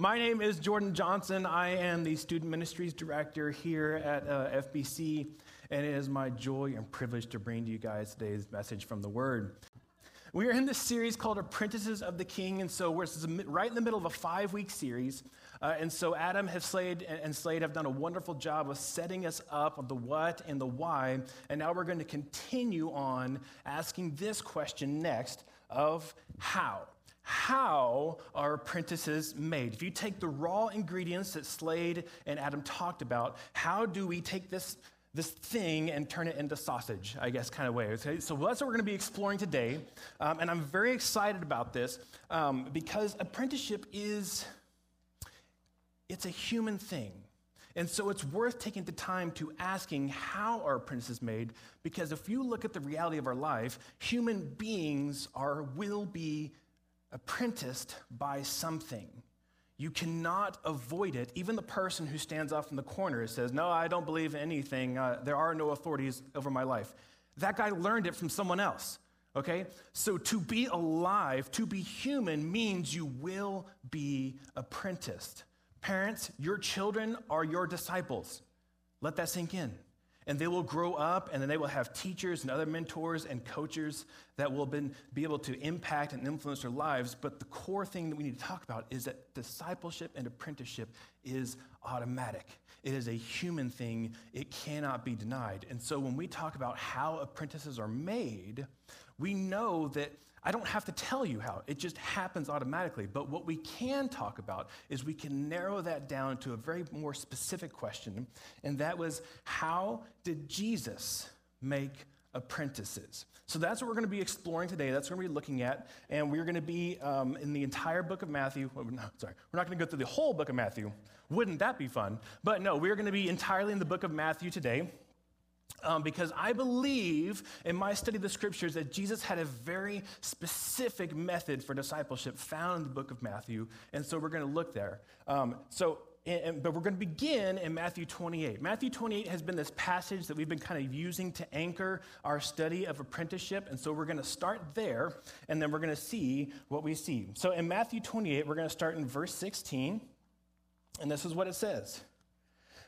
My name is Jordan Johnson. I am the Student Ministries Director here at uh, FBC, and it is my joy and privilege to bring to you guys today's message from the Word. We are in this series called Apprentices of the King, and so we're right in the middle of a five week series. Uh, and so Adam have Slade and Slade have done a wonderful job of setting us up on the what and the why. And now we're going to continue on asking this question next of how. How are apprentices made? If you take the raw ingredients that Slade and Adam talked about, how do we take this this thing and turn it into sausage, I guess, kind of way. Okay? So that's what we're going to be exploring today. Um, and I'm very excited about this um, because apprenticeship is, it's a human thing. And so it's worth taking the time to asking how are apprentices made because if you look at the reality of our life, human beings are, will be apprenticed by something. You cannot avoid it. Even the person who stands off in the corner says, No, I don't believe anything. Uh, there are no authorities over my life. That guy learned it from someone else. Okay? So to be alive, to be human, means you will be apprenticed. Parents, your children are your disciples. Let that sink in and they will grow up and then they will have teachers and other mentors and coaches that will be able to impact and influence their lives. But the core thing that we need to talk about is that discipleship and apprenticeship is automatic. It is a human thing. It cannot be denied. And so when we talk about how apprentices are made we know that I don't have to tell you how, it just happens automatically. But what we can talk about is we can narrow that down to a very more specific question, and that was how did Jesus make apprentices? So that's what we're going to be exploring today. That's what we're going to be looking at. And we're going to be um, in the entire book of Matthew. Well, no, sorry, we're not going to go through the whole book of Matthew. Wouldn't that be fun? But no, we're going to be entirely in the book of Matthew today. Um, because I believe in my study of the scriptures that Jesus had a very specific method for discipleship found in the book of Matthew. And so we're going to look there. Um, so, and, but we're going to begin in Matthew 28. Matthew 28 has been this passage that we've been kind of using to anchor our study of apprenticeship. And so we're going to start there, and then we're going to see what we see. So in Matthew 28, we're going to start in verse 16. And this is what it says.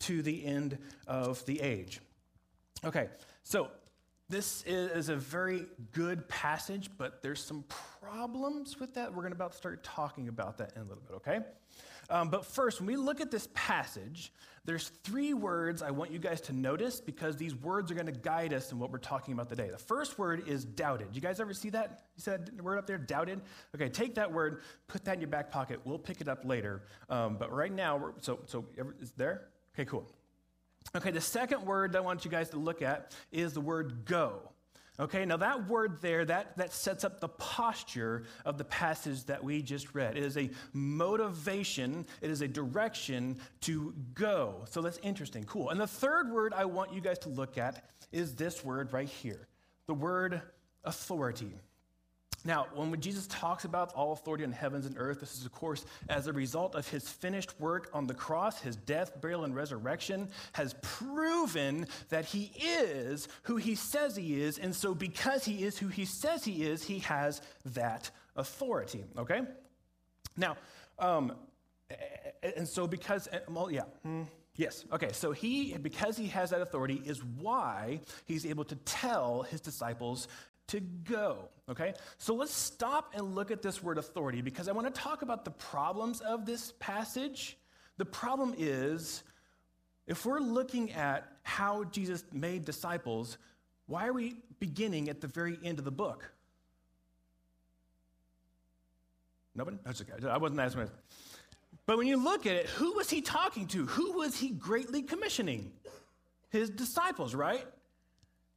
to the end of the age. Okay, so this is a very good passage, but there's some problems with that. We're going to about start talking about that in a little bit, okay? Um, but first, when we look at this passage, there's three words I want you guys to notice because these words are going to guide us in what we're talking about today. The first word is doubted. You guys ever see that? You said the word up there, doubted? Okay, take that word, put that in your back pocket. We'll pick it up later. Um, but right now, so, so is there? Okay, cool. Okay, the second word I want you guys to look at is the word go. Okay, now that word there, that, that sets up the posture of the passage that we just read. It is a motivation, it is a direction to go. So that's interesting, cool. And the third word I want you guys to look at is this word right here the word authority. Now, when Jesus talks about all authority on heavens and earth, this is, of course, as a result of his finished work on the cross, his death, burial, and resurrection has proven that he is who he says he is. And so, because he is who he says he is, he has that authority. Okay? Now, um, and so because, well, yeah. Hmm. Yes. Okay. So he, because he has that authority, is why he's able to tell his disciples to go. Okay? So let's stop and look at this word authority because I want to talk about the problems of this passage. The problem is if we're looking at how Jesus made disciples, why are we beginning at the very end of the book? Nobody? That's okay. I wasn't asking. But when you look at it, who was he talking to? Who was he greatly commissioning? His disciples, right?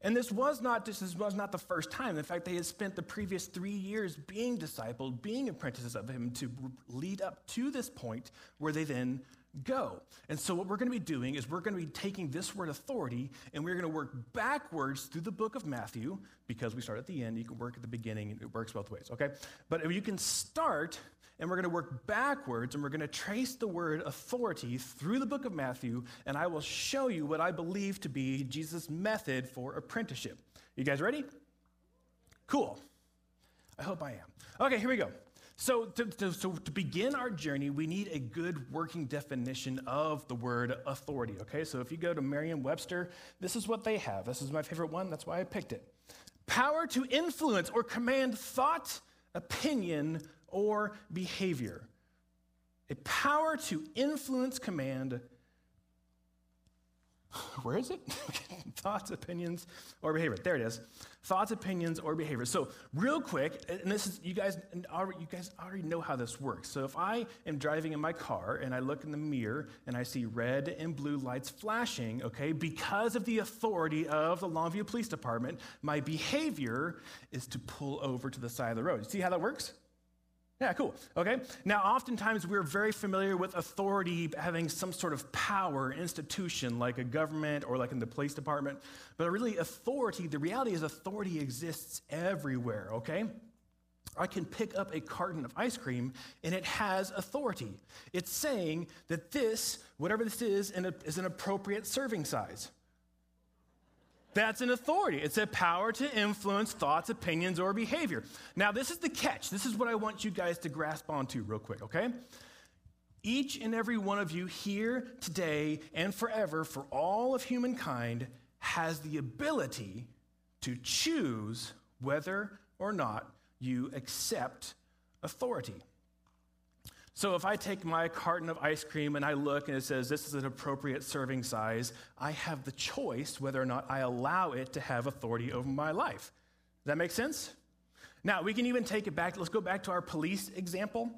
And this was not this was not the first time. In fact, they had spent the previous three years being discipled, being apprentices of him to lead up to this point where they then go. And so, what we're going to be doing is we're going to be taking this word authority and we're going to work backwards through the book of Matthew because we start at the end. You can work at the beginning, and it works both ways, okay? But you can start and we're going to work backwards and we're going to trace the word authority through the book of Matthew, and I will show you what I believe to be Jesus' method for apprenticeship. You guys ready? Cool. I hope I am. Okay, here we go. So to, to, so, to begin our journey, we need a good working definition of the word authority. Okay, so if you go to Merriam Webster, this is what they have. This is my favorite one, that's why I picked it. Power to influence or command thought, opinion, or behavior. A power to influence, command, where is it? Thoughts, opinions, or behavior. There it is. Thoughts, opinions, or behavior. So, real quick, and this is you guys. You guys already know how this works. So, if I am driving in my car and I look in the mirror and I see red and blue lights flashing, okay, because of the authority of the Longview Police Department, my behavior is to pull over to the side of the road. You See how that works? Yeah, cool. Okay. Now, oftentimes we're very familiar with authority having some sort of power, institution, like a government or like in the police department. But really, authority, the reality is authority exists everywhere, okay? I can pick up a carton of ice cream and it has authority. It's saying that this, whatever this is, is an appropriate serving size. That's an authority. It's a power to influence thoughts, opinions, or behavior. Now, this is the catch. This is what I want you guys to grasp onto real quick, okay? Each and every one of you here today and forever, for all of humankind, has the ability to choose whether or not you accept authority. So if I take my carton of ice cream and I look and it says this is an appropriate serving size, I have the choice whether or not I allow it to have authority over my life. Does that make sense? Now, we can even take it back. Let's go back to our police example.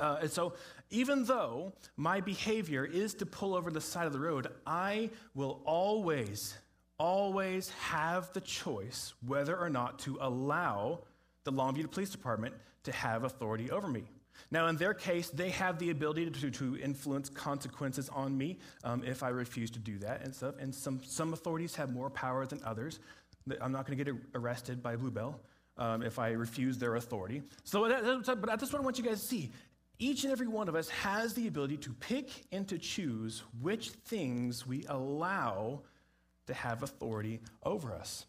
Uh, and so, even though my behavior is to pull over the side of the road, I will always, always have the choice whether or not to allow the Longview Police Department to have authority over me. Now, in their case, they have the ability to, to influence consequences on me um, if I refuse to do that and stuff. And some, some authorities have more power than others. I'm not going to get arrested by Blue Bell um, if I refuse their authority. So, that, but that's what I want you guys to see. Each and every one of us has the ability to pick and to choose which things we allow to have authority over us.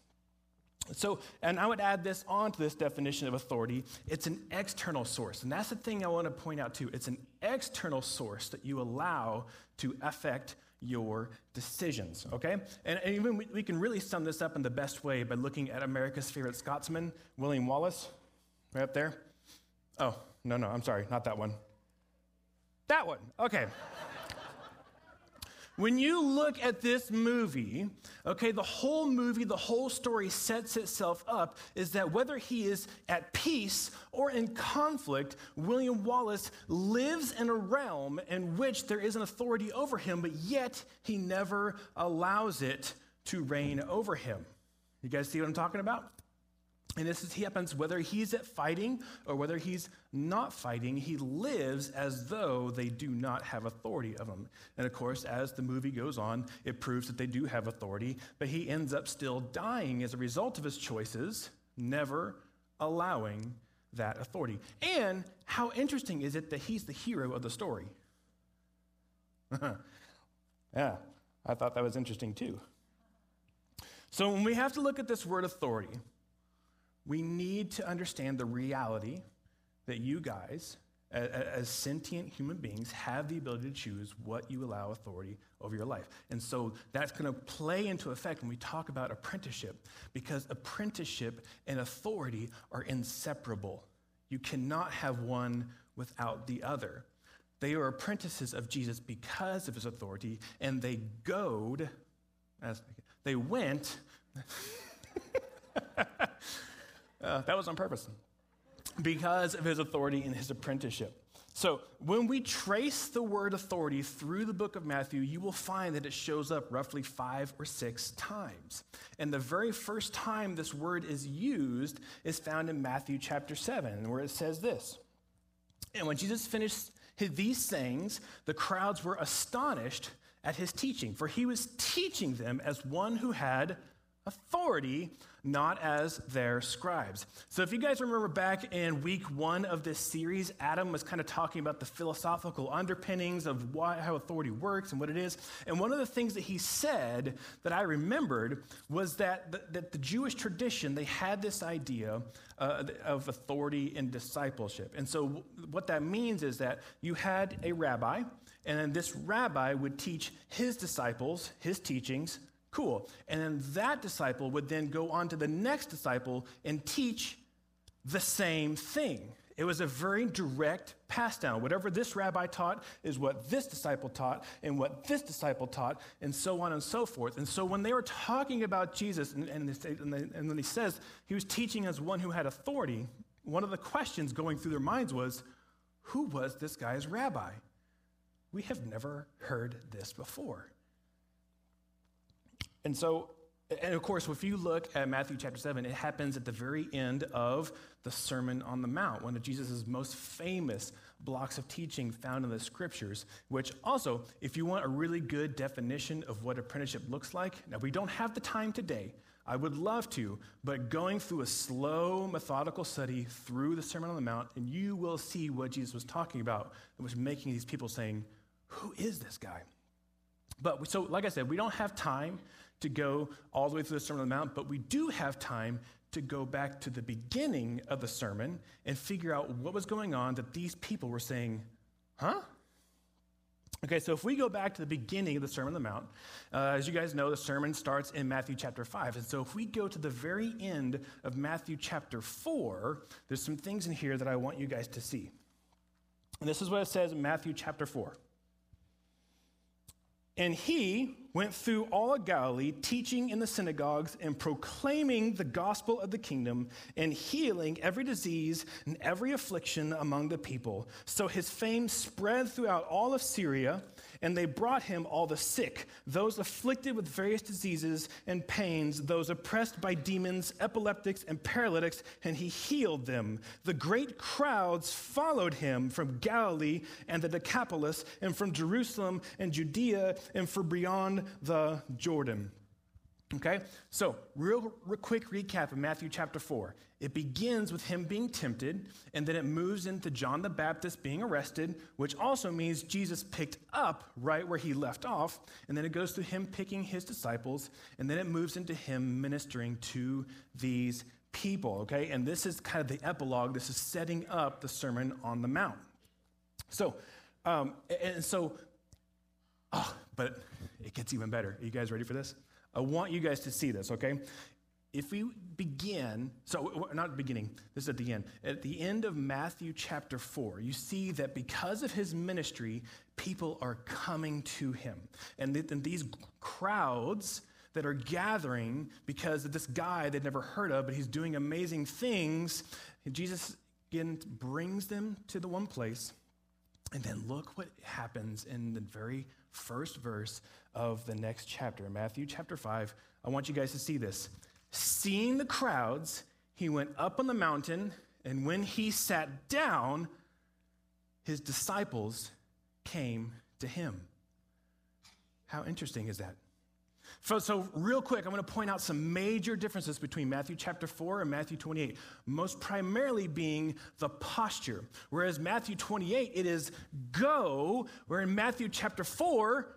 So, and I would add this on to this definition of authority. It's an external source. And that's the thing I want to point out too. It's an external source that you allow to affect your decisions, okay? And, and even we, we, can really sum this up in the best way by looking at America's favorite Scotsman, William Wallace, right up there. Oh, no, no, I'm sorry, not that one. That one, okay. When you look at this movie, okay, the whole movie, the whole story sets itself up is that whether he is at peace or in conflict, William Wallace lives in a realm in which there is an authority over him, but yet he never allows it to reign over him. You guys see what I'm talking about? And this is, happens whether he's at fighting or whether he's not fighting, he lives as though they do not have authority of him. And of course, as the movie goes on, it proves that they do have authority, but he ends up still dying as a result of his choices, never allowing that authority. And how interesting is it that he's the hero of the story? yeah, I thought that was interesting too. So when we have to look at this word authority, we need to understand the reality that you guys, as, sentient human beings, have the ability to choose what you allow authority over your life. And so that's going to play into effect when we talk about apprenticeship, because apprenticeship and authority are inseparable. You cannot have one without the other. They are apprentices of Jesus because of his authority, and they goad, as they went. Uh, that was on purpose because of his authority in his apprenticeship. So, when we trace the word authority through the book of Matthew, you will find that it shows up roughly five or six times. And the very first time this word is used is found in Matthew chapter 7, where it says this And when Jesus finished these sayings, the crowds were astonished at his teaching, for he was teaching them as one who had authority, not as their scribes. So, if you guys remember back in week one of this series, Adam was kind of talking about the philosophical underpinnings of why, how authority works and what it is. And one of the things that he said that I remembered was that the, that the Jewish tradition, they had this idea uh, of authority and discipleship. And so, what that means is that you had a rabbi, and then this rabbi would teach his disciples his teachings Cool. And then that disciple would then go on to the next disciple and teach the same thing. It was a very direct pass down. Whatever this rabbi taught is what this disciple taught, and what this disciple taught, and so on and so forth. And so when they were talking about Jesus, and, and, they, and, they, and then he says he was teaching as one who had authority, one of the questions going through their minds was, who was this guy's rabbi? We have never heard this before. And so, and of course, if you look at Matthew chapter 7, it happens at the very end of the Sermon on the Mount, one of Jesus' most famous blocks of teaching found in the scriptures, which also, if you want a really good definition of what apprenticeship looks like, now we don't have the time today. I would love to, but going through a slow, methodical study through the Sermon on the Mount, and you will see what Jesus was talking about and was making these people saying, Who is this guy? But so, like I said, we don't have time to go all the way through the Sermon on the Mount, but we do have time to go back to the beginning of the sermon and figure out what was going on that these people were saying, huh? Okay, so if we go back to the beginning of the Sermon on the Mount, uh, as you guys know, the sermon starts in Matthew chapter 5. And so if we go to the very end of Matthew chapter 4, there's some things in here that I want you guys to see. And this is what it says in Matthew chapter 4. And he went through all of Galilee, teaching in the synagogues and proclaiming the gospel of the kingdom and healing every disease and every affliction among the people. So his fame spread throughout all of Syria and they brought him all the sick, those afflicted with various diseases and pains, those oppressed by demons, epileptics, and paralytics, and he healed them. The great crowds followed him from Galilee and the Decapolis, and from Jerusalem and Judea, and from beyond the Jordan. Okay, so real, real quick recap of Matthew chapter 4. It begins with him being tempted, and then it moves into John the Baptist being arrested, which also means Jesus picked up right where he left off. And then it goes to him picking his disciples, and then it moves into him ministering to these people, okay? And this is kind of the epilogue. This is setting up the Sermon on the Mount. So, um, and so, oh, but it gets even better. Are you guys ready for this? I want you guys to see this, okay? if we begin, so not beginning, this is at the end. At the end of Matthew chapter 4, you see that because of his ministry, people are coming to him. And, th- and these crowds that are gathering because of this guy they'd never heard of, but he's doing amazing things, Jesus again brings them to the one place. And then look what happens in the very first verse of the next chapter, Matthew chapter 5. I want you guys to see this. Seeing the crowds, he went up on the mountain, and when he sat down, his disciples came to him. How interesting is that? So, so, real quick, I'm going to point out some major differences between Matthew chapter 4 and Matthew 28, most primarily being the posture. Whereas Matthew 28, it is go, where in Matthew chapter 4,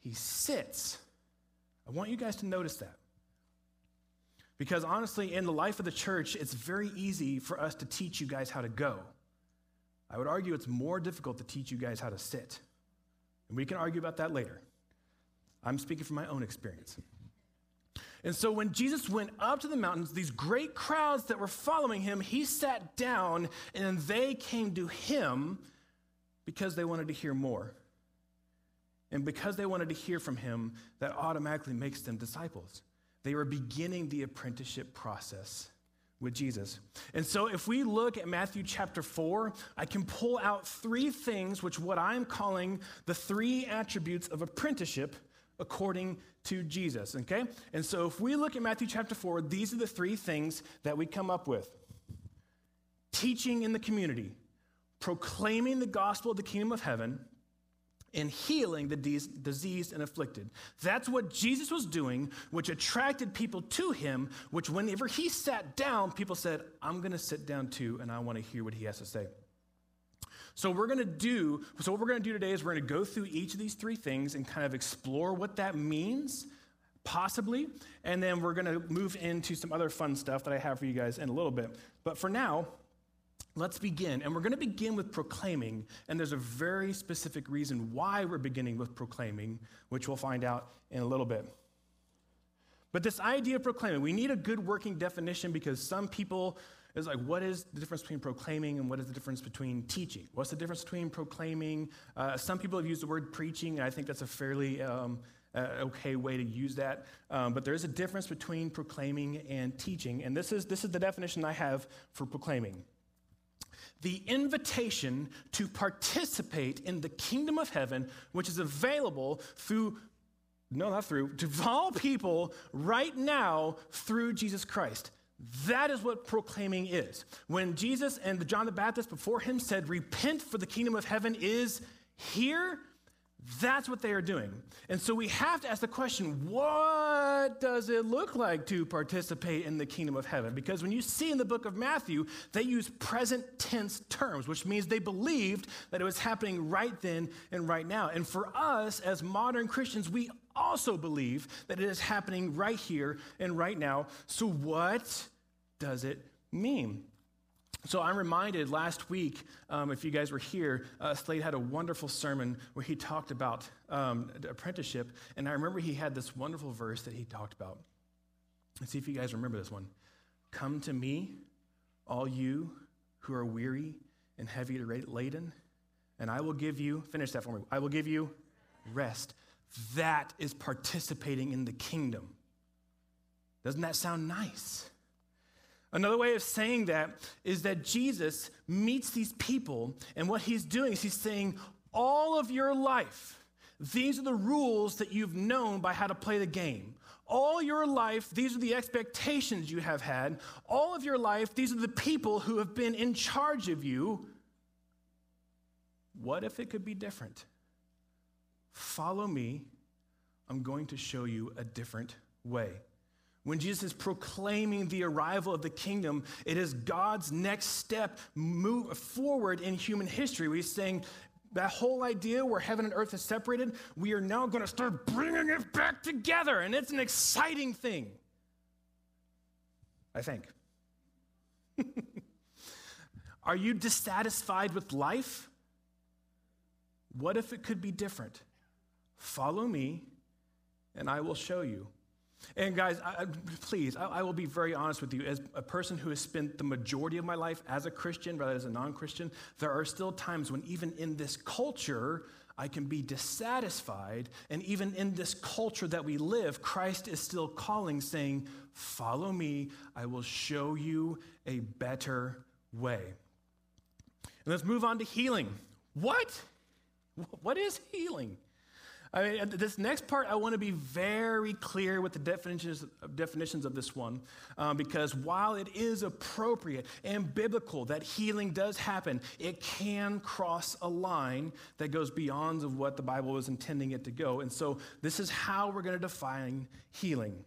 he sits. I want you guys to notice that. Because honestly, in the life of the church, it's very easy for us to teach you guys how to go. I would argue it's more difficult to teach you guys how to sit. And we can argue about that later. I'm speaking from my own experience. And so when Jesus went up to the mountains, these great crowds that were following him, he sat down and they came to him because they wanted to hear more. And because they wanted to hear from him, that automatically makes them disciples. They were beginning the apprenticeship process with Jesus. And so if we look at Matthew chapter 4, I can pull out three things, which what I'm calling the three attributes of apprenticeship according to Jesus, okay? And so if we look at Matthew chapter 4, these are the three things that we come up with teaching in the community, proclaiming the gospel of the kingdom of heaven and healing the diseased and afflicted. That's what Jesus was doing, which attracted people to him, which whenever he sat down, people said, I'm going to sit down too, and I want to hear what he has to say. So we're going to do so what we're going to do today is we're going to go through each of these three things and kind of explore what that means possibly and then we're going to move into some other fun stuff that I have for you guys in a little bit. But for now, Let's begin. And we're going to begin with proclaiming. And there's a very specific reason why we're beginning with proclaiming, which we'll find out in a little bit. But this idea of proclaiming, we need a good working definition because some people is like, what is the difference between proclaiming and what is the difference between teaching? What's the difference between proclaiming? Uh, some people have used the word preaching, and I think that's a fairly um, uh, okay way to use that. Um, but there is a difference between proclaiming and teaching, and this is, this is the definition I have for proclaiming the invitation to participate in the kingdom of heaven, which is available through, no, not through, to all people right now through Jesus Christ. That is what proclaiming is. When Jesus and the John the Baptist before him said, Repent, for the kingdom of heaven is here, that's what they are doing. And so we have to ask the question what does it look like to participate in the kingdom of heaven? Because when you see in the book of Matthew, they use present tense terms, which means they believed that it was happening right then and right now. And for us as modern Christians, we also believe that it is happening right here and right now. So, what does it mean? So I'm reminded last week, um, if you guys were here, uh, Slade had a wonderful sermon where he talked about um, apprenticeship. And I remember he had this wonderful verse that he talked about. Let's see if you guys remember this one. Come to me, all you who are weary and heavy laden, and I will give you, finish that for me, I will give you rest. That is participating in the kingdom. Doesn't that sound nice? Another way of saying that is that Jesus meets these people, and what he's doing is he's saying, All of your life, these are the rules that you've known by how to play the game. All your life, these are the expectations you have had. All of your life, these are the people who have been in charge of you. What if it could be different? Follow me. I'm going to show you a different way. When Jesus is proclaiming the arrival of the kingdom, it is God's next step move forward in human history. He's saying that whole idea where heaven and earth is separated, we are now going to start bringing it back together. And it's an exciting thing. I think. are you dissatisfied with life? What if it could be different? Follow me, and I will show you. And guys, I, please, I, I, will be very honest with you. As a person who has spent the majority of my life as a Christian rather than as a non Christian, there are still times when, even in this culture, I can be dissatisfied. And even in this culture that we live, Christ is still calling, saying, Follow me, I will show you a better way. And let's move on to healing. What? What is healing? I mean, this next part, I want to be very clear with the definitions, definitions of this one, um, because while it is appropriate and biblical that healing does happen, it can cross a line that goes beyond of what the Bible was intending it to go. And so, this is how we're going to define healing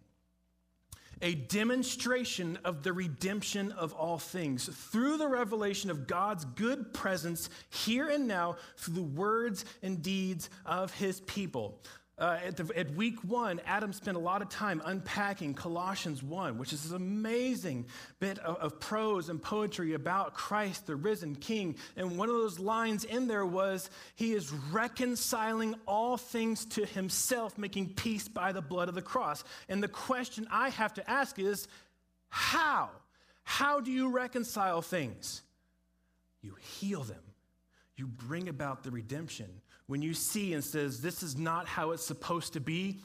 a demonstration of the redemption of all things through the revelation of God's good presence here and now through the words and deeds of his people. Uh, at, the, at, week one, Adam spent a lot of time unpacking Colossians 1, which is this amazing bit of, of, prose and poetry about Christ, the risen King. And one of those lines in there was, He is reconciling all things to Himself, making peace by the blood of the cross. And the question I have to ask is, How? How do you reconcile things? You heal them, you bring about the redemption when you see and says, This is not how it's supposed to be,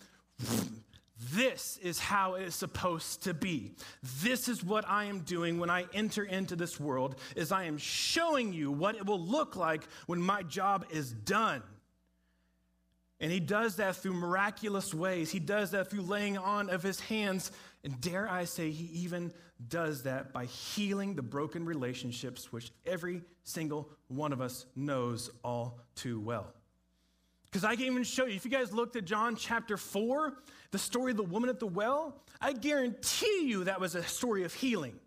this is how it is supposed to be. This is what I am doing when I enter into this world is I am showing you what it will look like when my job is done. And he does that through miraculous ways. He does that through laying on of his hands. And dare I say, he even does that by healing the broken relationships, which every single one of us knows all too well. Because I can even show you, if you guys looked at John chapter 4, the story of the woman at the well, I guarantee you that was a story of healing.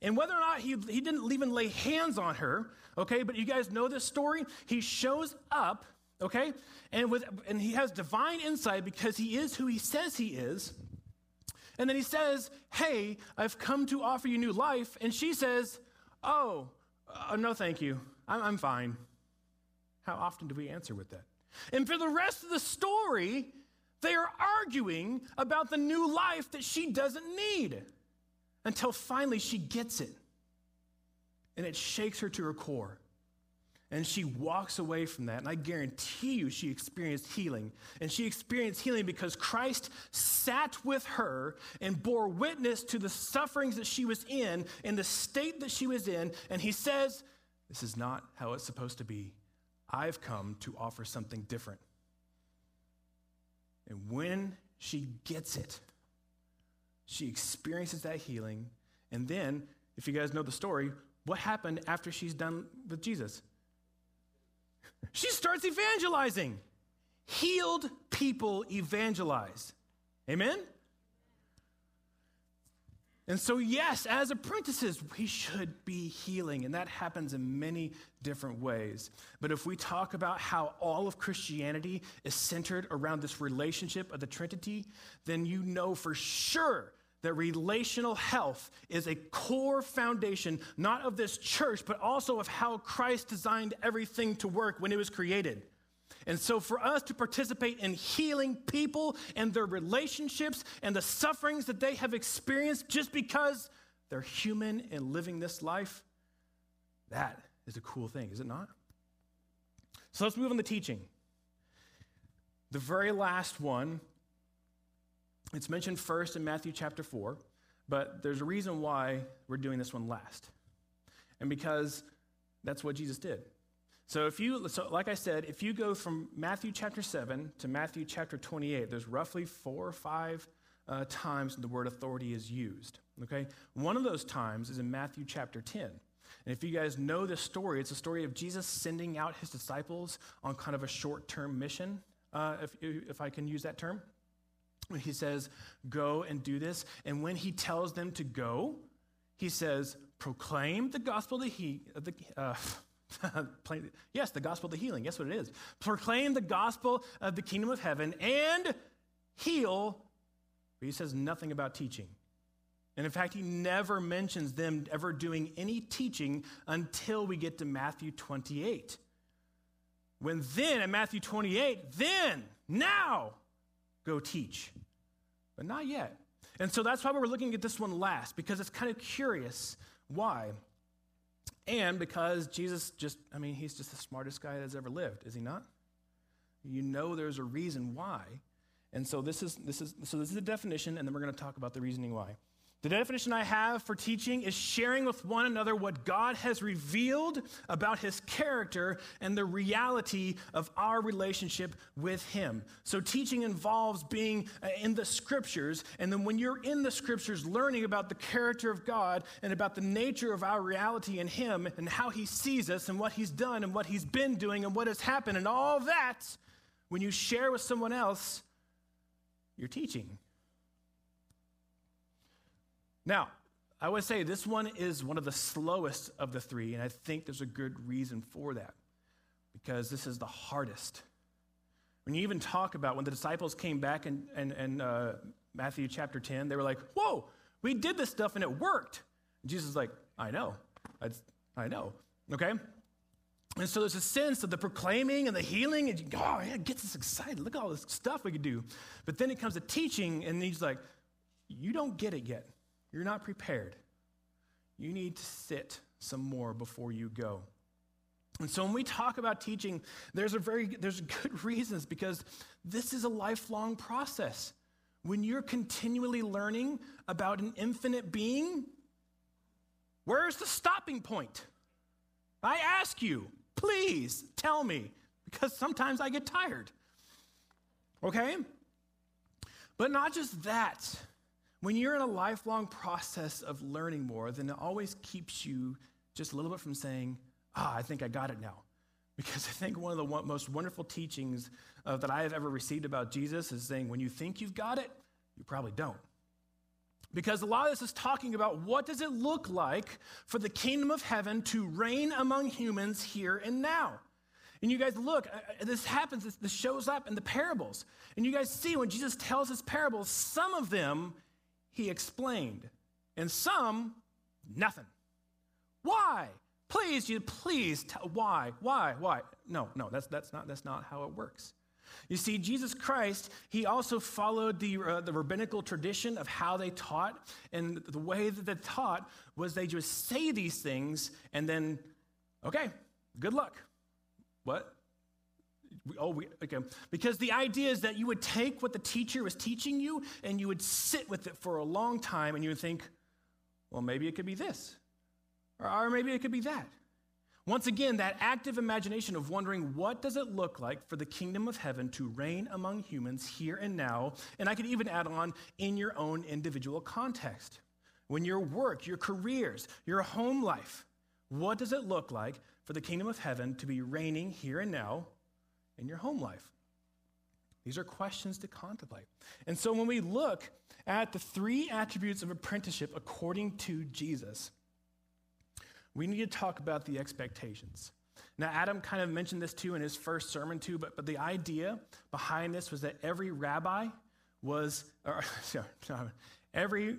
And whether or not he, he didn't even lay hands on her, okay, but you guys know this story. He shows up, okay, and, with, and he has divine insight because he is who he says he is. And then he says, Hey, I've come to offer you new life. And she says, Oh, uh, no, thank you. I'm, I'm fine. How often do we answer with that? And for the rest of the story, they are arguing about the new life that she doesn't need until finally she gets it. And it shakes her to her core. And she walks away from that. And I guarantee you she experienced healing. And she experienced healing because Christ sat with her and bore witness to the sufferings that she was in and the state that she was in. And he says, This is not how it's supposed to be. I've come to offer something different. And when she gets it, she experiences that healing. And then, if you guys know the story, what happened after she's done with Jesus? She starts evangelizing. Healed people evangelize. Amen? And so, yes, as apprentices, we should be healing, and that happens in many different ways. But if we talk about how all of Christianity is centered around this relationship of the Trinity, then you know for sure that relational health is a core foundation, not of this church, but also of how Christ designed everything to work when it was created. And so, for us to participate in healing people and their relationships and the sufferings that they have experienced just because they're human and living this life, that is a cool thing, is it not? So, let's move on to teaching. The very last one, it's mentioned first in Matthew chapter 4, but there's a reason why we're doing this one last. And because that's what Jesus did. So if you so like I said, if you go from Matthew chapter 7 to Matthew chapter 28, there's roughly 4 or 5 uh, times the word authority is used, okay? One of those times is in Matthew chapter 10. And if you guys know this story, it's a story of Jesus sending out his disciples on kind of a short term mission, uh, if, if I can use that term. He says, Go and do this. And when he tells them to go, he says, Proclaim the gospel of the, the uh, yes, the gospel of the healing. Guess what it is? Proclaim the gospel of the kingdom of heaven and heal. But he says nothing about teaching. And in fact, he never mentions them ever doing any teaching until we get to Matthew 28. When then, in Matthew 28, then, now, go teach. But not yet. And so that's why we're looking at this one last, because it's kind of curious. Why? And because Jesus just, I mean, he's just the smartest guy that's ever lived, is he not? You know there's a reason why. And so this is this is so this is the definition, and then we're going to talk about the reasoning why. The definition I have for teaching is sharing with one another what God has revealed about his character and the reality of our relationship with him. So, teaching involves being uh, in the scriptures, and then when you're in the scriptures, learning about the character of God and about the nature of our reality in him and how he sees us and what he's done and what he's been doing and what has happened and all that, when you share with someone else, you're teaching. Now, I would say this one is one of the slowest of the three, and I think there's a good reason for that because this is the hardest. When you even talk about when the disciples came back in, in, in uh, Matthew chapter 10, they were like, Whoa, we did this stuff and it worked. And Jesus is like, I know. I, I know. Okay? And so there's a sense of the proclaiming and the healing, and you oh, yeah, it gets us excited. Look at all this stuff we could do. But then it comes to teaching, and he's like, You don't get it yet. You're not prepared. You need to sit some more before you go. And so when we talk about teaching, there's a very there's good reasons because this is a lifelong process. When you're continually learning about an infinite being, where's the stopping point? I ask you, please tell me, because sometimes I get tired. Okay? But not just that. When you're in a lifelong process of learning more, then it always keeps you just a little bit from saying, ah, I think I got it now. Because I think one of the most wonderful teachings uh, that I have ever received about Jesus is saying, when you think you've got it, you probably don't. Because a lot of this is talking about what does it look like for the kingdom of heaven to reign among humans here and now. And you guys look, uh, uh, this happens, this shows up in the parables. And you guys see when Jesus tells his parables, some of them he explained, and some, nothing. Why? Please, you please tell why, why, why? No, no, that's, that's, not, that's not how it works. You see, Jesus Christ, he also followed the, uh, the rabbinical tradition of how they taught. And the way that they taught was they just say these things and then, okay, good luck. What? Oh, we, okay. Because the idea is that you would take what the teacher was teaching you and you would sit with it for a long time and you would think, well, maybe it could be this, or, or maybe it could be that. Once again, that active imagination of wondering what does it look like for the kingdom of heaven to reign among humans here and now, and I could even add on in your own individual context. When your work, your careers, your home life, what does it look like for the kingdom of heaven to be reigning here and now in your home life? These are questions to contemplate. And so when we look at the three attributes of apprenticeship according to Jesus, we need to talk about the expectations. Now, Adam kind of mentioned this too in his first sermon too, but, but the idea behind this was that every rabbi was, or, sorry, every, wait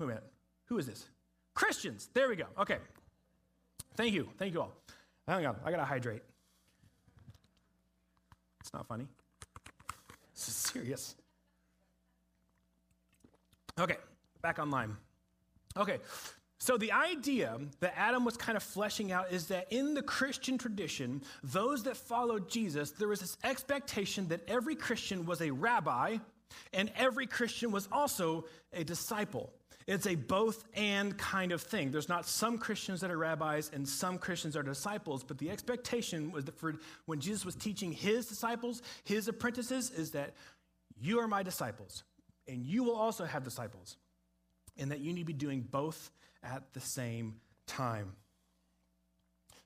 a minute, who is this? Christians. There we go. Okay. Thank you. Thank you all. Hang on, I gotta hydrate. It's not funny. This is serious. Okay, back online. Okay, so the idea that Adam was kind of fleshing out is that in the Christian tradition, those that followed Jesus, there was this expectation that every Christian was a rabbi and every Christian was also a disciple. It's a both and kind of thing. There's not some Christians that are rabbis and some Christians are disciples, but the expectation was that for when Jesus was teaching his disciples, his apprentices, is that you are my disciples and you will also have disciples, and that you need to be doing both at the same time.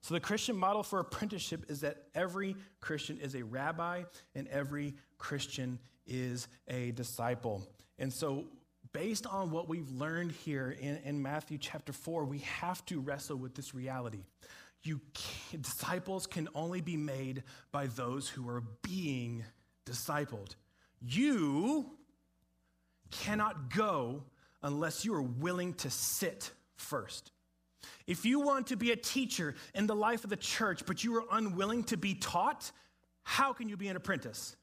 So, the Christian model for apprenticeship is that every Christian is a rabbi and every Christian is a disciple. And so, based on what we've learned here in, in Matthew chapter 4, we have to wrestle with this reality. You can, disciples can only be made by those who are being discipled. You cannot go unless you are willing to sit first. If you want to be a teacher in the life of the church, but you are unwilling to be taught, how can you be an apprentice?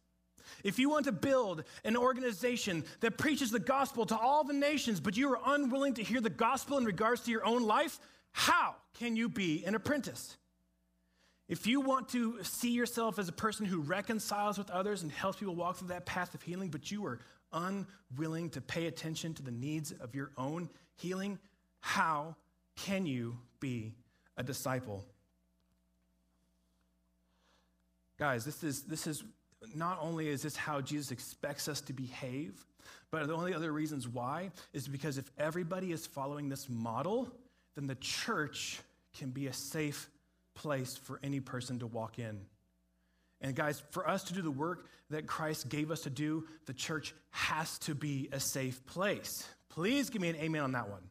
If you want to build an organization that preaches the gospel to all the nations, but you are unwilling to hear the gospel in regards to your own life, how can you be an apprentice? If you want to see yourself as a person who reconciles with others and helps people walk through that path of healing, but you are unwilling to pay attention to the needs of your own healing, how can you be a disciple? Guys, this is, this is not only is this how Jesus expects us to behave, but the only other reasons why is because if everybody is following this model, then the church can be a safe place for any person to walk in. And guys, for us to do the work that Christ gave us to do, the church has to be a safe place. Please give me an amen on that one.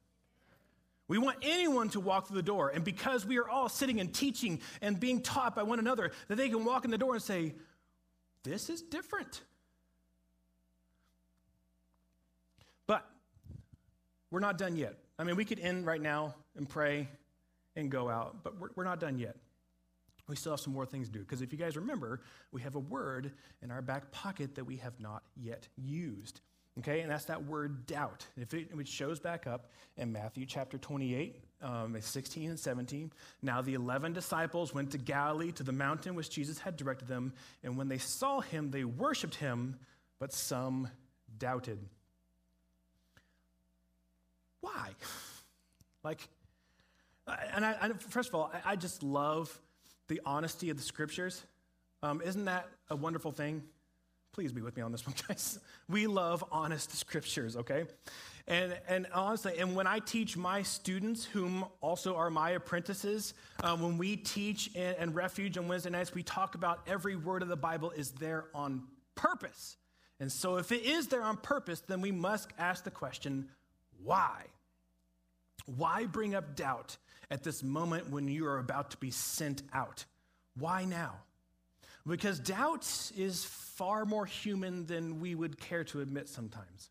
We want anyone to walk through the door. And because we are all sitting and teaching and being taught by one another, that they can walk in the door and say, This is different. But we're not done yet. I mean, we could end right now and pray and go out, but we're, we're not done yet. We still have some more things to do. Because if you guys remember, we have a word in our back pocket that we have not yet used. Okay, and that's that word doubt. If it, it shows back up in Matthew chapter 28, um, 16 and 17. Now the 11 disciples went to Galilee to the mountain which Jesus had directed them, and when they saw him, they worshiped him, but some doubted. Why? Like, and I, I first of all, I, I, just love the honesty of the scriptures. Um, isn't that a wonderful thing? Please be with me on this one, guys. We love honest scriptures, okay? And, and honestly, and when I teach my students, whom also are my apprentices, um, when we teach in, in Refuge on Wednesday nights, we talk about every word of the Bible is there on purpose. And so if it is there on purpose, then we must ask the question, why? Why bring up doubt at this moment when you are about to be sent out? Why now? Because doubt is far more human than we would care to admit sometimes.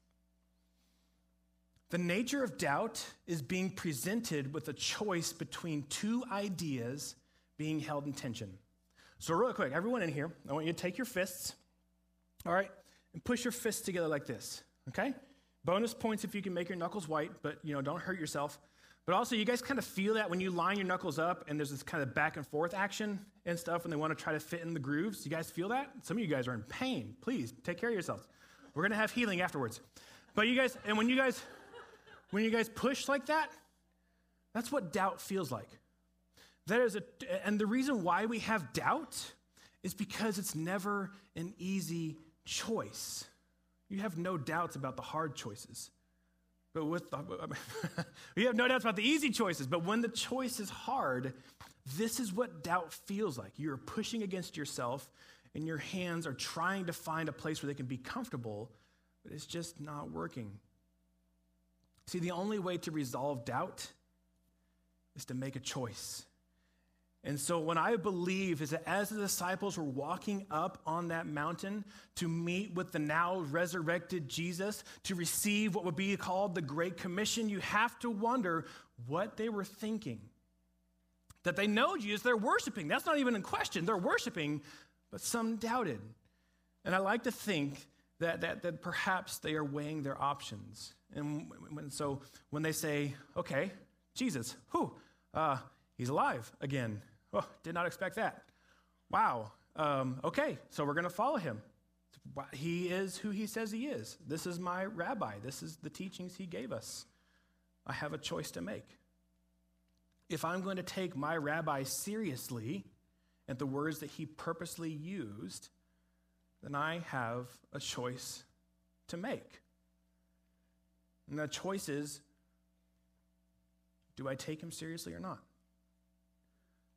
The nature of doubt is being presented with a choice between two ideas being held in tension. So, real quick, everyone in here, I want you to take your fists, all right, and push your fists together like this, okay? Bonus points if you can make your knuckles white, but you know, don't hurt yourself. But also, you guys kind of feel that when you line your knuckles up and there's this kind of back and forth action and stuff when they want to try to fit in the grooves. You guys feel that? Some of you guys are in pain. Please take care of yourselves. We're going to have healing afterwards. But you guys, and when you guys, when you guys push like that, that's what doubt feels like. There is a, and the reason why we have doubt is because it's never an easy choice. You have no doubts about the hard choices. But with the, we have no doubts about the easy choices. But when the choice is hard, this is what doubt feels like. You're pushing against yourself, and your hands are trying to find a place where they can be comfortable, but it's just not working. See, the only way to resolve doubt is to make a choice. And so, what I believe is that as the disciples were walking up on that mountain to meet with the now resurrected Jesus, to receive what would be called the Great Commission, you have to wonder what they were thinking. That they know Jesus, they're worshiping. That's not even in question. They're worshiping, but some doubted. And I like to think that, that, that perhaps they are weighing their options. And when, so when they say, okay, Jesus, who? Uh, he's alive again. Oh, did not expect that. Wow. Um, okay, so we're going to follow him. He is who he says he is. This is my rabbi. This is the teachings he gave us. I have a choice to make. If I'm going to take my rabbi seriously and the words that he purposely used, then I have a choice to make. And the choice is do I take him seriously or not?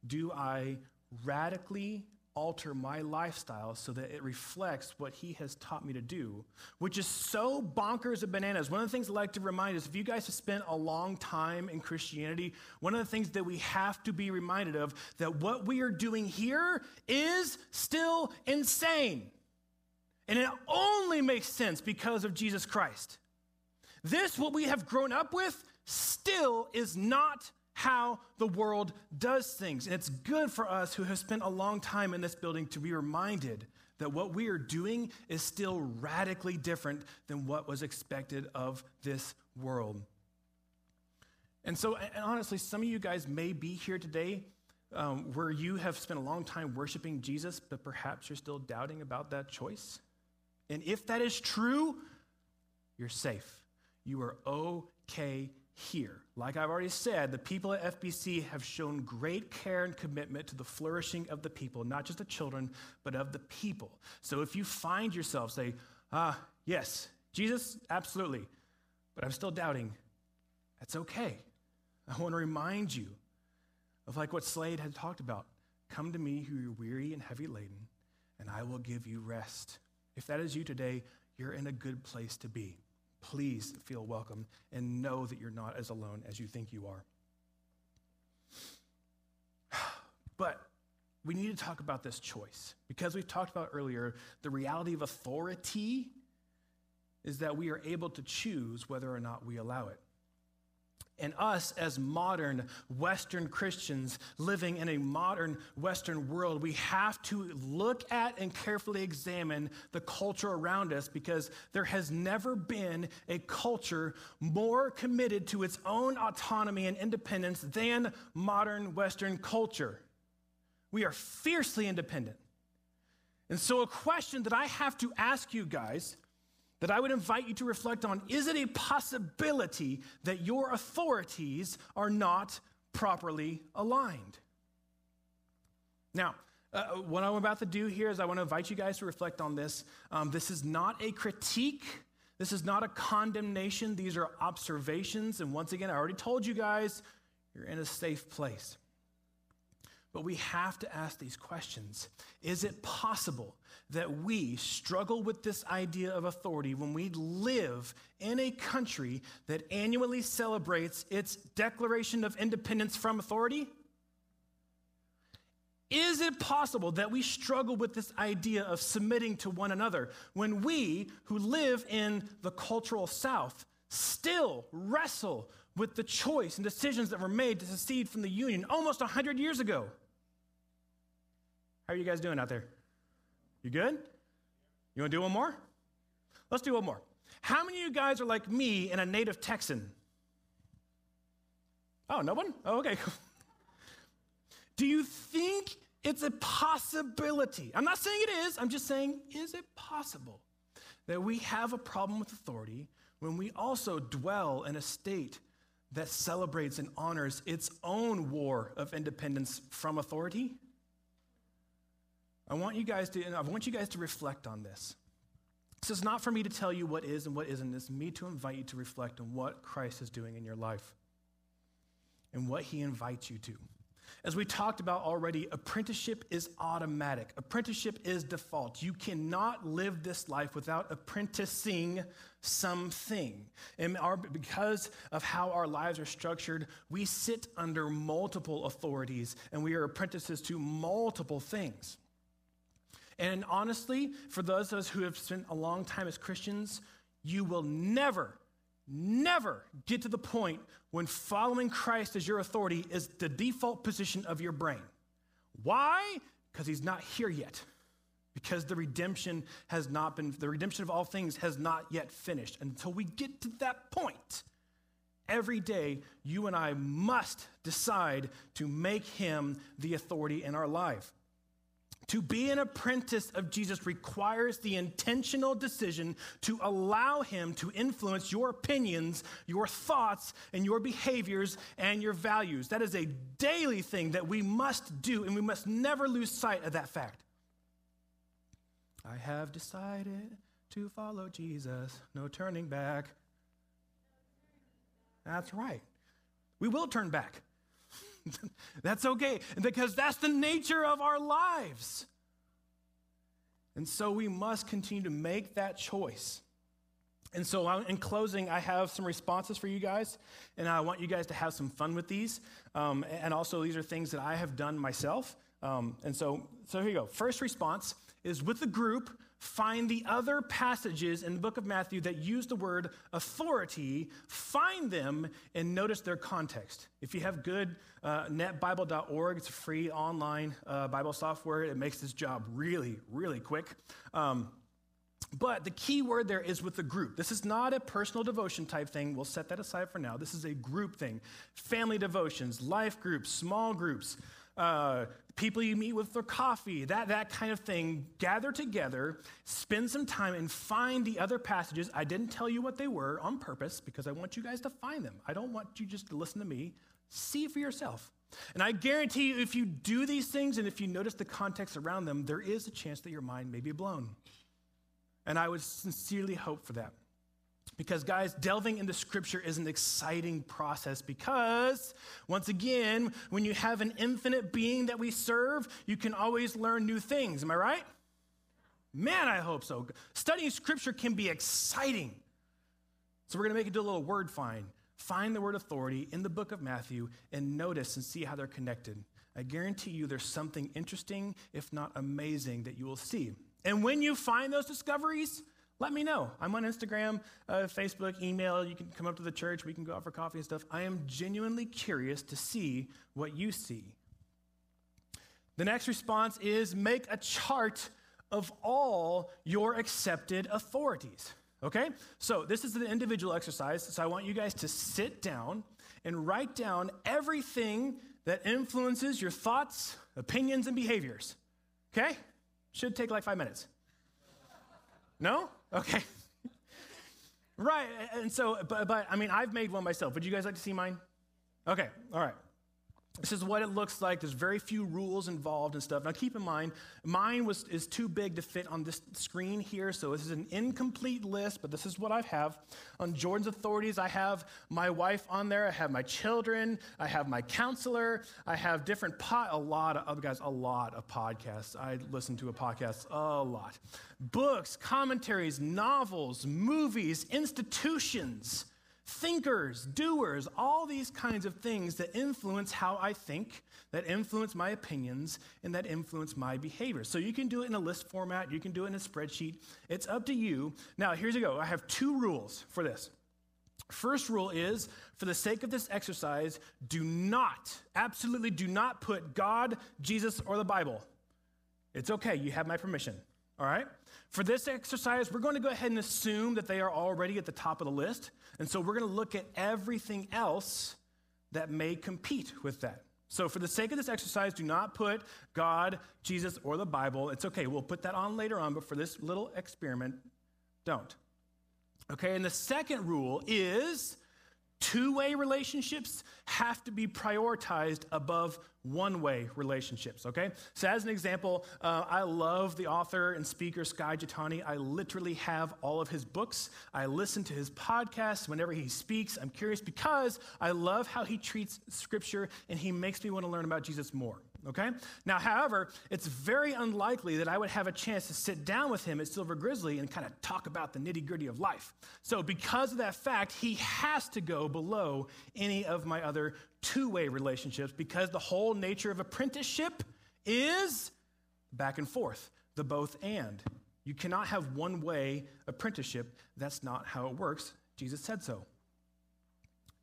Do I radically alter my lifestyle so that it reflects what he has taught me to do, which is so bonkers of bananas. One of the things I like to remind is if you guys have spent a long time in Christianity, one of the things that we have to be reminded of that what we are doing here is still insane. And it only makes sense because of Jesus Christ. This, what we have grown up with, still is not how the world does things. And it's good for us who have spent a long time in this building to be reminded that what we are doing is still radically different than what was expected of this world. And so, and honestly, some of you guys may be here today um, where you have spent a long time worshiping Jesus, but perhaps you're still doubting about that choice. And if that is true, you're safe you are okay here. Like I've already said, the people at FBC have shown great care and commitment to the flourishing of the people, not just the children, but of the people. So if you find yourself say, ah, yes, Jesus, absolutely, but I'm still doubting, that's okay. I want to remind you of like what Slade had talked about. Come to me who are weary and heavy laden, and I will give you rest. If that is you today, you're in a good place to be please feel welcome and know that you're not as alone as you think you are. But we need to talk about this choice because we've talked about earlier the reality of authority is that we are able to choose whether or not we allow it. And us, as modern Western Christians living in a modern Western world, we have to look at and carefully examine the culture around us because there has never been a culture more committed to its own autonomy and independence than modern Western culture. We are fiercely independent. And so, a question that I have to ask you guys that I would invite you to reflect on is it a possibility that your authorities are not properly aligned? Now, Uh, what I'm about to do here is I want to invite you guys to reflect on this. Um, this is not a critique. This is not a condemnation. These are observations. And once again, I already told you guys, you're in a safe place. But we have to ask these questions. Is it possible that we struggle with this idea of authority when we live in a country that annually celebrates its Declaration of Independence from authority? Is it possible that we struggle with this idea of submitting to one another when we, who live in the cultural South, still wrestle with the choice and decisions that were made to secede from the Union almost 100 years ago? How are you guys doing out there? You good? You want to do one more? Let's do one more. How many of you guys are like me and a native Texan? Oh, no one? Oh, okay. Do you think it's a possibility? I'm not saying it is, I'm just saying, is it possible that we have a problem with authority when we also dwell in a state that celebrates and honors its own war of independence from authority? I want you guys to, I want you guys to reflect on this. This is not for me to tell you what is and what isn't. It's me to invite you to reflect on what Christ is doing in your life and what he invites you to. As we talked about already, apprenticeship is automatic. Apprenticeship is default. You cannot live this life without apprenticing something. And our, because of how our lives are structured, we sit under multiple authorities and we are apprentices to multiple things. And honestly, for those of us who have spent a long time as Christians, you will never never get to the point when following Christ as your authority is the default position of your brain. Why? Because he's not here yet. Because the redemption has not been, the redemption of all things has not yet finished. Until we get to that point, every day you and I must decide to make him the authority in our life. To be an apprentice of Jesus requires the intentional decision to allow him to influence your opinions, your thoughts, and your behaviors and your values. That is a daily thing that we must do, and we must never lose sight of that fact. I have decided to follow Jesus, no turning back. That's right. We will turn back. that's okay, because that's the nature of our lives. And so we must continue to make that choice. And so, in closing, I have some responses for you guys, and I want you guys to have some fun with these. Um, and also, these are things that I have done myself. Um, and so, so here you go. First response is with the group, find the other passages in the book of Matthew that use the word authority, find them and notice their context. If you have good uh, netbible.org, it's free online uh, Bible software. It makes this job really, really quick. Um, but the key word there is with the group. This is not a personal devotion type thing. We'll set that aside for now. This is a group thing. Family devotions, life groups, small groups, uh, people you meet with for coffee, that, that kind of thing. Gather together, spend some time, and find the other passages. I didn't tell you what they were on purpose because I want you guys to find them. I don't want you just to listen to me. See for yourself. And I guarantee you, if you do these things and if you notice the context around them, there is a chance that your mind may be blown. And I would sincerely hope for that. Because, guys, delving into scripture is an exciting process because, once again, when you have an infinite being that we serve, you can always learn new things. Am I right? Man, I hope so. Studying scripture can be exciting. So, we're going to make it do a little word find. Find the word authority in the book of Matthew and notice and see how they're connected. I guarantee you there's something interesting, if not amazing, that you will see. And when you find those discoveries, let me know. I'm on Instagram, uh, Facebook, email. You can come up to the church. We can go out for coffee and stuff. I am genuinely curious to see what you see. The next response is make a chart of all your accepted authorities. Okay? So, this is an individual exercise. So, I want you guys to sit down and write down everything that influences your thoughts, opinions, and behaviors. Okay? Should take like five minutes. No? Okay. right. And so, but, but I mean, I've made one myself. Would you guys like to see mine? Okay. All right. This is what it looks like. There's very few rules involved and stuff. Now, keep in mind, mine was is too big to fit on this screen here, so this is an incomplete list. But this is what I have on Jordan's authorities. I have my wife on there. I have my children. I have my counselor. I have different pot. A lot of other guys. A lot of podcasts. I listen to a podcast a lot. Books, commentaries, novels, movies, institutions thinkers, doers, all these kinds of things that influence how I think, that influence my opinions, and that influence my behavior. So you can do it in a list format, you can do it in a spreadsheet. It's up to you. Now, here's a go. I have two rules for this. First rule is for the sake of this exercise, do not, absolutely do not put God, Jesus, or the Bible. It's okay, you have my permission. All right? For this exercise, we're going to go ahead and assume that they are already at the top of the list. And so we're going to look at everything else that may compete with that. So, for the sake of this exercise, do not put God, Jesus, or the Bible. It's okay, we'll put that on later on, but for this little experiment, don't. Okay, and the second rule is Two way relationships have to be prioritized above one way relationships, okay? So, as an example, uh, I love the author and speaker Skye Jethani. I literally have all of his books. I listen to his podcasts whenever he speaks. I'm curious because I love how he treats scripture and he makes me want to learn about Jesus more okay? Now, however, it's very unlikely that I would have a chance to sit down with him at Silver Grizzly and kind of talk about the nitty gritty of life. So, because of that fact, he has to go below any of my other two way relationships because the whole nature of apprenticeship is back and forth, the both and. You cannot have one way apprenticeship. That's not how it works. Jesus said so.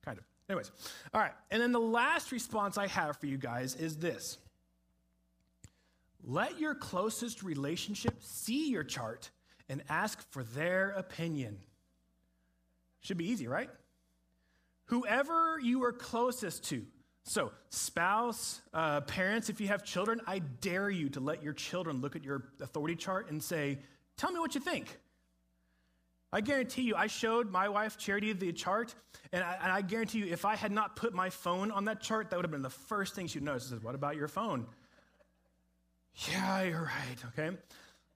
Kind of. Anyways, all right. And then the last response I have for you guys is this let your closest relationship see your chart and ask for their opinion. Should be easy, right? Whoever you are closest to, so spouse, uh, parents, if you have children, I dare you to let your children look at your authority chart and say, Tell me what you think. I guarantee you, I showed my wife Charity the chart, and I, and I, guarantee you, if I had not put my phone on that chart, that would have been the first thing she'd notice. Says, What about your phone? Yeah, you're right, okay?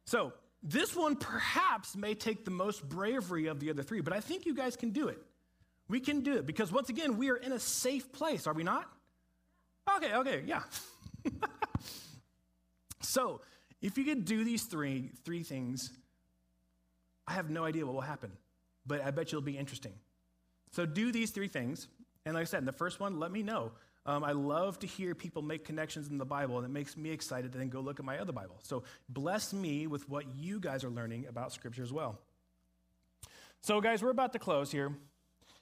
So, this one perhaps may take the most bravery of the other three, but I think you guys can do it. We can do it because, once again, we are in a safe place, are we not? Okay, okay, yeah. so, if you could do these three, three things, I have no idea what will happen, but I bet you it'll be interesting. So, do these three things. And like I said, in the first one, let me know. Um, I love to hear people make connections in the Bible, and it makes me excited to then go look at my other Bible. So bless me with what you guys are learning about Scripture as well. So, guys, we're about to close here.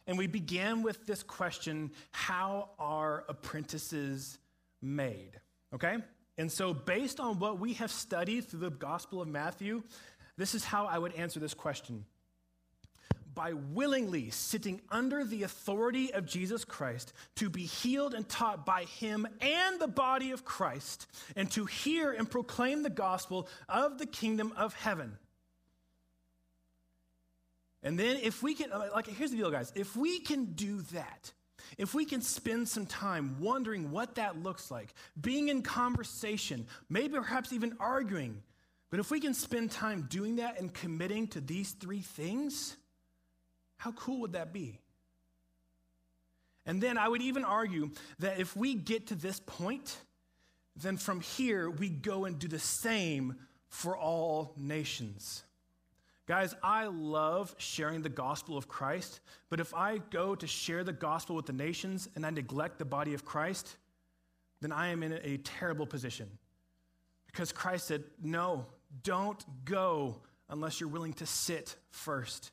And we began with this question How are apprentices made? Okay? And so, based on what we have studied through the Gospel of Matthew, this is how I would answer this question by willingly sitting under the authority of Jesus Christ to be healed and taught by him and the body of Christ, and to hear and proclaim the gospel of the kingdom of heaven. And then, if we can, like, here's the deal, guys. If we can do that, if we can spend some time wondering what that looks like, being in conversation, maybe perhaps even arguing, but if we can spend time doing that and committing to these three things, how cool would that be? And then I would even argue that if we get to this point, then from here we go and do the same for all nations. Guys, I love sharing the gospel of Christ, but if I go to share the gospel with the nations and I neglect the body of Christ, then I am in a terrible position. Because Christ said, No, don't go unless you're willing to sit first.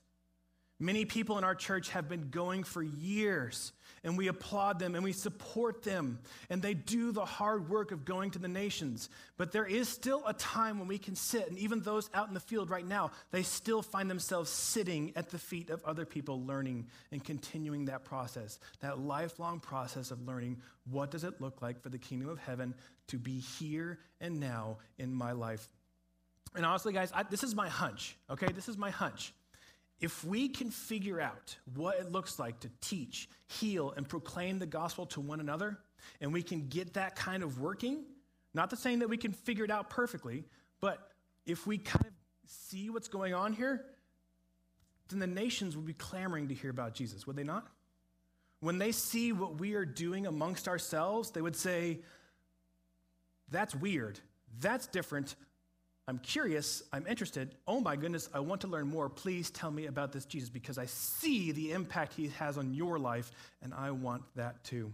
Many people in our church have been going for years, and we applaud them and we support them, and they do the hard work of going to the nations. But there is still a time when we can sit, and even those out in the field right now, they still find themselves sitting at the feet of other people, learning and continuing that process, that lifelong process of learning what does it look like for the kingdom of heaven to be here and now in my life. And honestly, guys, I, this is my hunch, okay? This is my hunch if we can figure out what it looks like to teach, heal, and proclaim the gospel to one another, and we can get that kind of working, not the saying that we can figure it out perfectly, but if we kind of see what's going on here, then the nations would be clamoring to hear about Jesus, would they not? When they see what we are doing amongst ourselves, they would say, That's weird. That's different. I'm curious. I'm interested. Oh my goodness, I want to learn more. Please tell me about this Jesus because I see the impact he has on your life, and I want that too.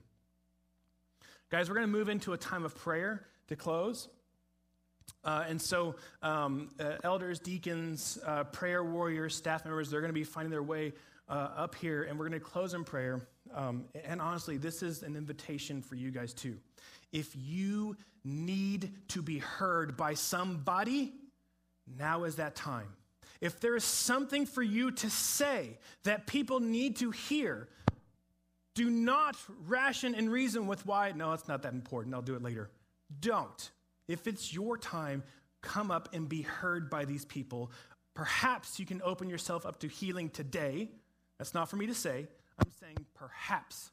Guys, we're going to move into a time of prayer to close. Uh, and so, um, uh, elders, deacons, uh, prayer warriors, staff members, they're going to be finding their way uh, up here, and we're going to close in prayer. Um, and honestly, this is an invitation for you guys too. If you need to be heard by somebody, now is that time. If there is something for you to say that people need to hear, do not ration and reason with why, no, it's not that important, I'll do it later. Don't. If it's your time, come up and be heard by these people. Perhaps you can open yourself up to healing today. That's not for me to say. I'm saying perhaps.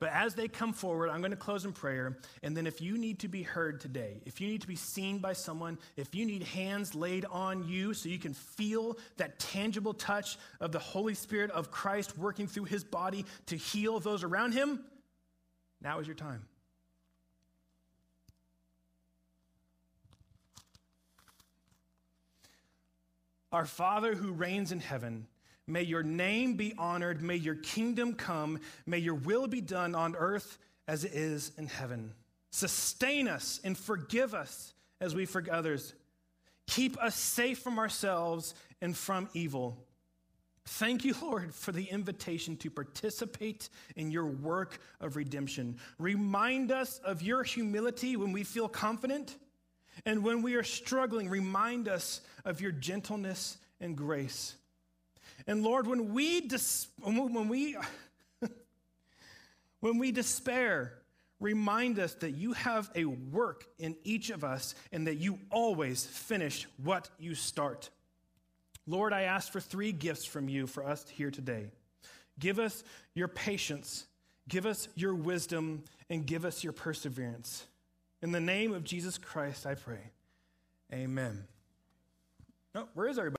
But as they come forward, I'm going to close in prayer. And then, if you need to be heard today, if you need to be seen by someone, if you need hands laid on you so you can feel that tangible touch of the Holy Spirit of Christ working through his body to heal those around him, now is your time. Our Father who reigns in heaven, May your name be honored. May your kingdom come. May your will be done on earth as it is in heaven. Sustain us and forgive us as we forgive others. Keep us safe from ourselves and from evil. Thank you, Lord, for the invitation to participate in your work of redemption. Remind us of your humility when we feel confident, and when we are struggling, remind us of your gentleness and grace. And Lord, when we, dis- when we, when we despair, remind us that you have a work in each of us and that you always finish what you start. Lord, I ask for three gifts from you for us here today. Give us your patience, give us your wisdom, and give us your perseverance. In the name of Jesus Christ, I pray. Amen. Oh, where is everybody?